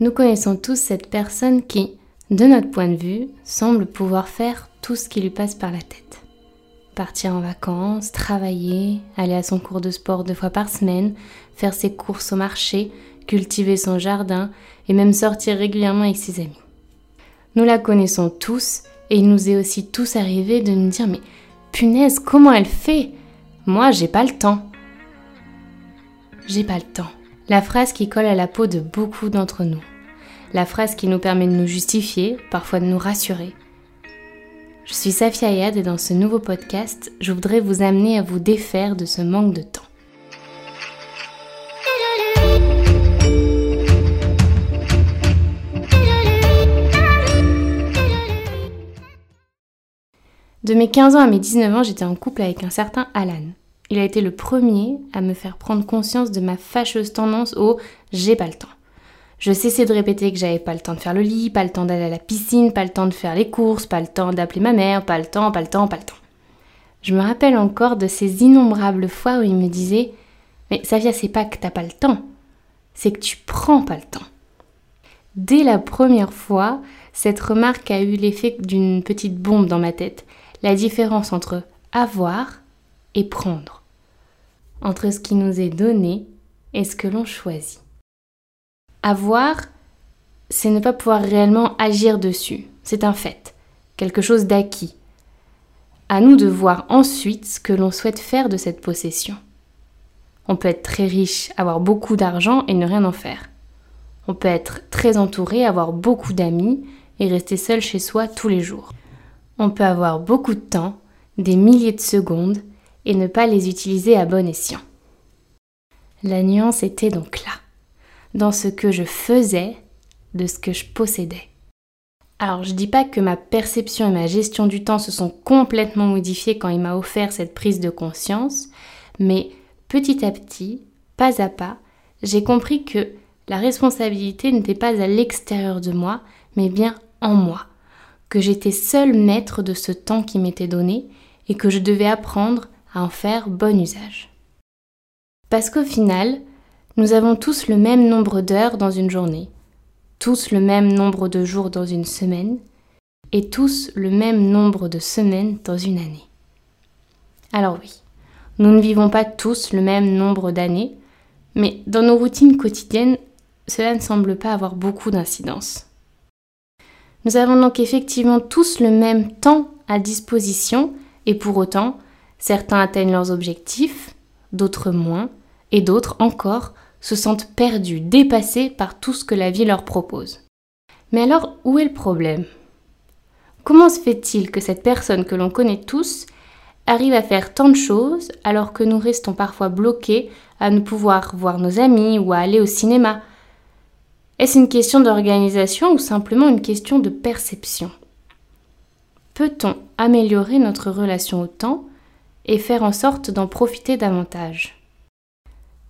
Nous connaissons tous cette personne qui, de notre point de vue, semble pouvoir faire tout ce qui lui passe par la tête. Partir en vacances, travailler, aller à son cours de sport deux fois par semaine, faire ses courses au marché, cultiver son jardin et même sortir régulièrement avec ses amis. Nous la connaissons tous et il nous est aussi tous arrivé de nous dire mais punaise, comment elle fait? Moi, j'ai pas le temps. J'ai pas le temps. La phrase qui colle à la peau de beaucoup d'entre nous. La phrase qui nous permet de nous justifier, parfois de nous rassurer. Je suis Safia Ayad et dans ce nouveau podcast, je voudrais vous amener à vous défaire de ce manque de temps. De mes 15 ans à mes 19 ans, j'étais en couple avec un certain Alan. Il a été le premier à me faire prendre conscience de ma fâcheuse tendance au j'ai pas le temps. Je cessais de répéter que j'avais pas le temps de faire le lit, pas le temps d'aller à la piscine, pas le temps de faire les courses, pas le temps d'appeler ma mère, pas le temps, pas le temps, pas le temps. Je me rappelle encore de ces innombrables fois où il me disait Mais Savia, c'est pas que t'as pas le temps, c'est que tu prends pas le temps. Dès la première fois, cette remarque a eu l'effet d'une petite bombe dans ma tête la différence entre avoir et prendre, entre ce qui nous est donné et ce que l'on choisit. Avoir, c'est ne pas pouvoir réellement agir dessus, c'est un fait, quelque chose d'acquis. À nous de voir ensuite ce que l'on souhaite faire de cette possession. On peut être très riche, avoir beaucoup d'argent et ne rien en faire. On peut être très entouré, avoir beaucoup d'amis et rester seul chez soi tous les jours on peut avoir beaucoup de temps, des milliers de secondes, et ne pas les utiliser à bon escient. La nuance était donc là, dans ce que je faisais de ce que je possédais. Alors je dis pas que ma perception et ma gestion du temps se sont complètement modifiées quand il m'a offert cette prise de conscience, mais petit à petit, pas à pas, j'ai compris que la responsabilité n'était pas à l'extérieur de moi, mais bien en moi que j'étais seul maître de ce temps qui m'était donné et que je devais apprendre à en faire bon usage. Parce qu'au final, nous avons tous le même nombre d'heures dans une journée, tous le même nombre de jours dans une semaine, et tous le même nombre de semaines dans une année. Alors oui, nous ne vivons pas tous le même nombre d'années, mais dans nos routines quotidiennes, cela ne semble pas avoir beaucoup d'incidence. Nous avons donc effectivement tous le même temps à disposition et pour autant, certains atteignent leurs objectifs, d'autres moins, et d'autres encore se sentent perdus, dépassés par tout ce que la vie leur propose. Mais alors, où est le problème? Comment se fait-il que cette personne que l'on connaît tous arrive à faire tant de choses alors que nous restons parfois bloqués à ne pouvoir voir nos amis ou à aller au cinéma? Est-ce une question d'organisation ou simplement une question de perception? Peut-on améliorer notre relation au temps et faire en sorte d'en profiter davantage?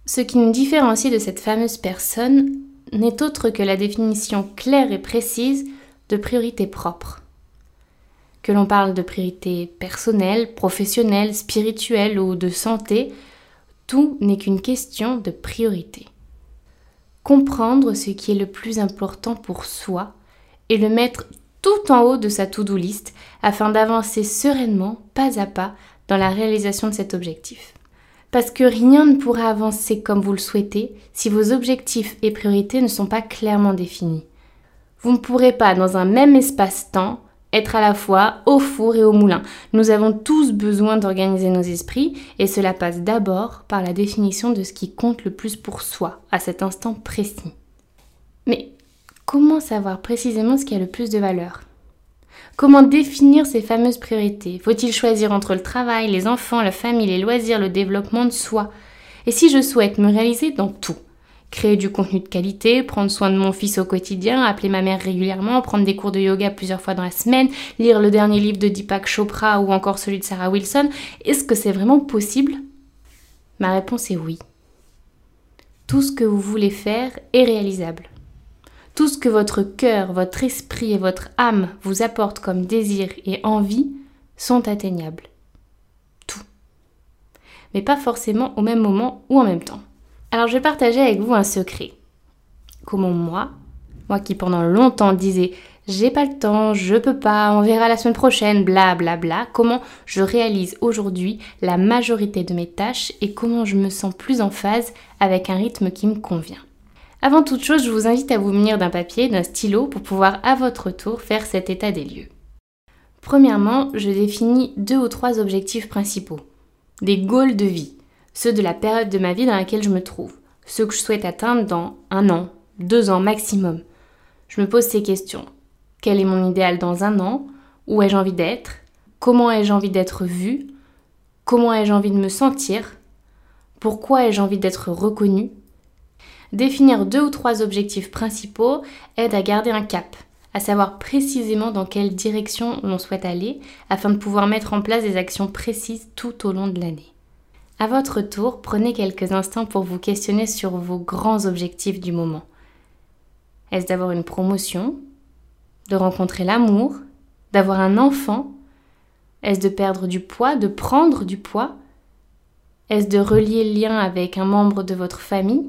Ce qui nous différencie de cette fameuse personne n'est autre que la définition claire et précise de priorité propre. Que l'on parle de priorité personnelle, professionnelle, spirituelle ou de santé, tout n'est qu'une question de priorité comprendre ce qui est le plus important pour soi et le mettre tout en haut de sa to-do list afin d'avancer sereinement, pas à pas, dans la réalisation de cet objectif. Parce que rien ne pourra avancer comme vous le souhaitez si vos objectifs et priorités ne sont pas clairement définis. Vous ne pourrez pas, dans un même espace-temps, être à la fois au four et au moulin. Nous avons tous besoin d'organiser nos esprits et cela passe d'abord par la définition de ce qui compte le plus pour soi à cet instant précis. Mais comment savoir précisément ce qui a le plus de valeur? Comment définir ces fameuses priorités? Faut-il choisir entre le travail, les enfants, la famille, les loisirs, le développement de soi? Et si je souhaite me réaliser dans tout? Créer du contenu de qualité, prendre soin de mon fils au quotidien, appeler ma mère régulièrement, prendre des cours de yoga plusieurs fois dans la semaine, lire le dernier livre de Deepak Chopra ou encore celui de Sarah Wilson, est-ce que c'est vraiment possible? Ma réponse est oui. Tout ce que vous voulez faire est réalisable. Tout ce que votre cœur, votre esprit et votre âme vous apportent comme désir et envie sont atteignables. Tout. Mais pas forcément au même moment ou en même temps. Alors je vais partager avec vous un secret. Comment moi, Moi qui pendant longtemps disais j'ai pas le temps, je peux pas, on verra la semaine prochaine, bla bla comment je réalise aujourd'hui la majorité de mes tâches et comment je me sens plus en phase avec un rythme qui me convient. Avant toute chose, je vous invite à vous munir d'un papier, d'un stylo pour pouvoir à votre tour faire cet état des lieux. Premièrement, je définis deux ou trois objectifs principaux. Des goals de vie, ceux de la période de ma vie dans laquelle je me trouve, ceux que je souhaite atteindre dans un an, deux ans maximum. Je me pose ces questions. Quel est mon idéal dans un an? Où ai-je envie d'être? Comment ai-je envie d'être vue Comment ai-je envie de me sentir? Pourquoi ai-je envie d'être reconnue Définir deux ou trois objectifs principaux aide à garder un cap, à savoir précisément dans quelle direction l'on souhaite aller afin de pouvoir mettre en place des actions précises tout au long de l'année. À votre tour, prenez quelques instants pour vous questionner sur vos grands objectifs du moment. Est-ce d'avoir une promotion De rencontrer l'amour D'avoir un enfant? Est-ce de perdre du poids De prendre du poids? Est-ce de relier le lien avec un membre de votre famille?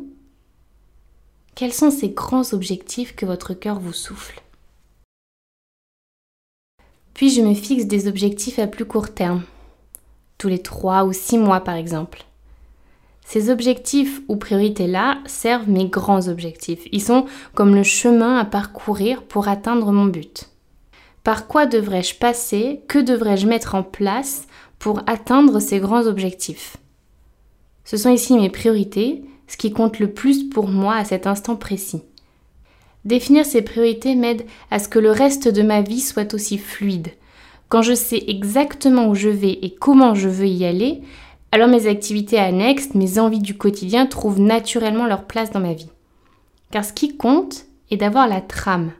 Quels sont ces grands objectifs que votre cœur vous souffle? Puis je me fixe des objectifs à plus court terme, tous les 3 ou 6 mois par exemple. Ces objectifs ou priorités-là servent mes grands objectifs. Ils sont comme le chemin à parcourir pour atteindre mon but. Par quoi devrais-je passer? Que devrais-je mettre en place pour atteindre ces grands objectifs? Ce sont ici mes priorités, ce qui compte le plus pour moi à cet instant précis. Définir ces priorités m'aide à ce que le reste de ma vie soit aussi fluide. Quand je sais exactement où je vais et comment je veux y aller, alors mes activités annexes, mes envies du quotidien trouvent naturellement leur place dans ma vie. Car ce qui compte est d'avoir la trame,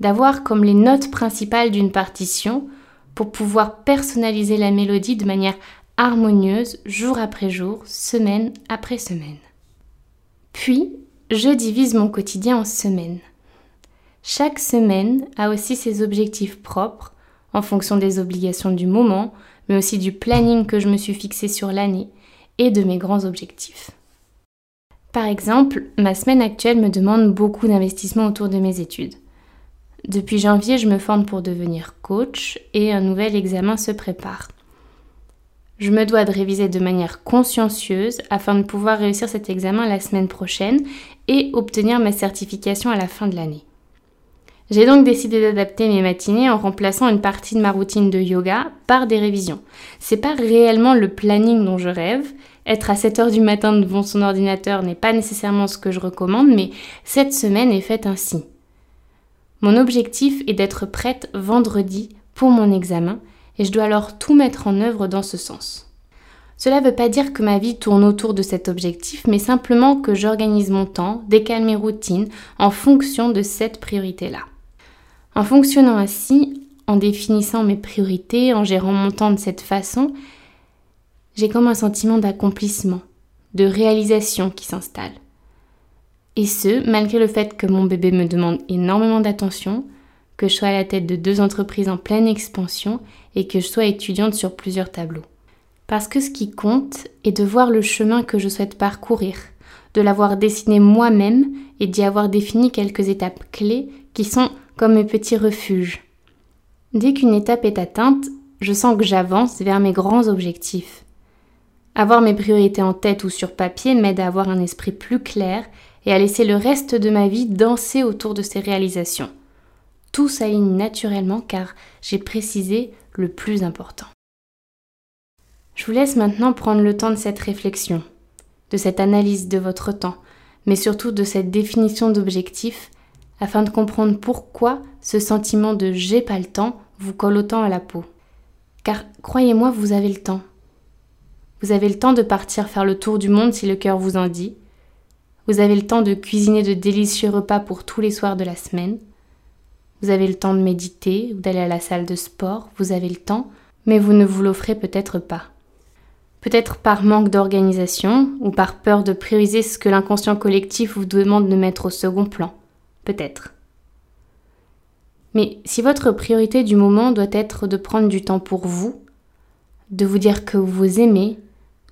d'avoir comme les notes principales d'une partition pour pouvoir personnaliser la mélodie de manière harmonieuse jour après jour, semaine après semaine. Puis, je divise mon quotidien en semaines. Chaque semaine a aussi ses objectifs propres en fonction des obligations du moment, mais aussi du planning que je me suis fixé sur l'année et de mes grands objectifs. Par exemple, ma semaine actuelle me demande beaucoup d'investissement autour de mes études. Depuis janvier, je me forme pour devenir coach et un nouvel examen se prépare. Je me dois de réviser de manière consciencieuse afin de pouvoir réussir cet examen la semaine prochaine et obtenir ma certification à la fin de l'année. J'ai donc décidé d'adapter mes matinées en remplaçant une partie de ma routine de yoga par des révisions. C'est pas réellement le planning dont je rêve. Être à 7 heures du matin devant son ordinateur n'est pas nécessairement ce que je recommande, mais cette semaine est faite ainsi. Mon objectif est d'être prête vendredi pour mon examen et je dois alors tout mettre en œuvre dans ce sens. Cela ne veut pas dire que ma vie tourne autour de cet objectif, mais simplement que j'organise mon temps, décale mes routines en fonction de cette priorité-là. En fonctionnant ainsi, en définissant mes priorités, en gérant mon temps de cette façon, j'ai comme un sentiment d'accomplissement, de réalisation qui s'installe. Et ce, malgré le fait que mon bébé me demande énormément d'attention, que je sois à la tête de deux entreprises en pleine expansion et que je sois étudiante sur plusieurs tableaux. Parce que ce qui compte est de voir le chemin que je souhaite parcourir, de l'avoir dessiné moi-même et d'y avoir défini quelques étapes clés qui sont comme mes petits refuges. Dès qu'une étape est atteinte, je sens que j'avance vers mes grands objectifs. Avoir mes priorités en tête ou sur papier m'aide à avoir un esprit plus clair et à laisser le reste de ma vie danser autour de ces réalisations. Tout s'aligne naturellement car j'ai précisé le plus important. Je vous laisse maintenant prendre le temps de cette réflexion, de cette analyse de votre temps, mais surtout de cette définition d'objectifs afin de comprendre pourquoi ce sentiment de j'ai pas le temps vous colle autant à la peau. Car croyez-moi, vous avez le temps. Vous avez le temps de partir faire le tour du monde si le cœur vous en dit. Vous avez le temps de cuisiner de délicieux repas pour tous les soirs de la semaine. Vous avez le temps de méditer ou d'aller à la salle de sport. Vous avez le temps, mais vous ne vous l'offrez peut-être pas. Peut-être par manque d'organisation ou par peur de prioriser ce que l'inconscient collectif vous demande de mettre au second plan. Peut-être. Mais si votre priorité du moment doit être de prendre du temps pour vous, de vous dire que vous aimez,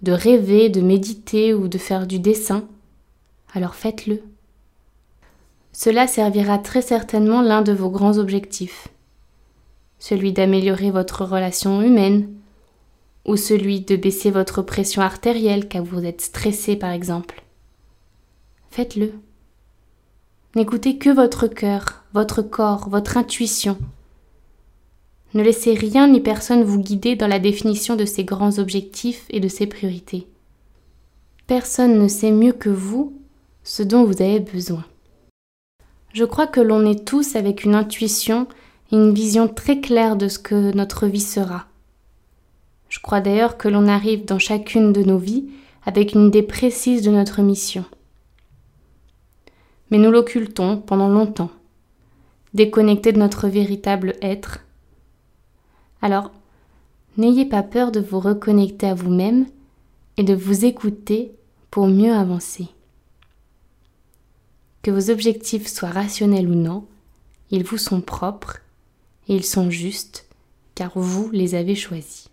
de rêver, de méditer ou de faire du dessin, alors faites-le. Cela servira très certainement l'un de vos grands objectifs, celui d'améliorer votre relation humaine, ou celui de baisser votre pression artérielle car vous êtes stressé par exemple. Faites-le. N'écoutez que votre cœur, votre corps, votre intuition. Ne laissez rien ni personne vous guider dans la définition de ces grands objectifs et de ces priorités. Personne ne sait mieux que vous ce dont vous avez besoin. Je crois que l'on est tous avec une intuition et une vision très claire de ce que notre vie sera. Je crois d'ailleurs que l'on arrive dans chacune de nos vies avec une idée précise de notre mission. Mais nous l'occultons pendant longtemps, déconnectés de notre véritable être. Alors, n'ayez pas peur de vous reconnecter à vous-même et de vous écouter pour mieux avancer. Que vos objectifs soient rationnels ou non, ils vous sont propres et ils sont justes car vous les avez choisis.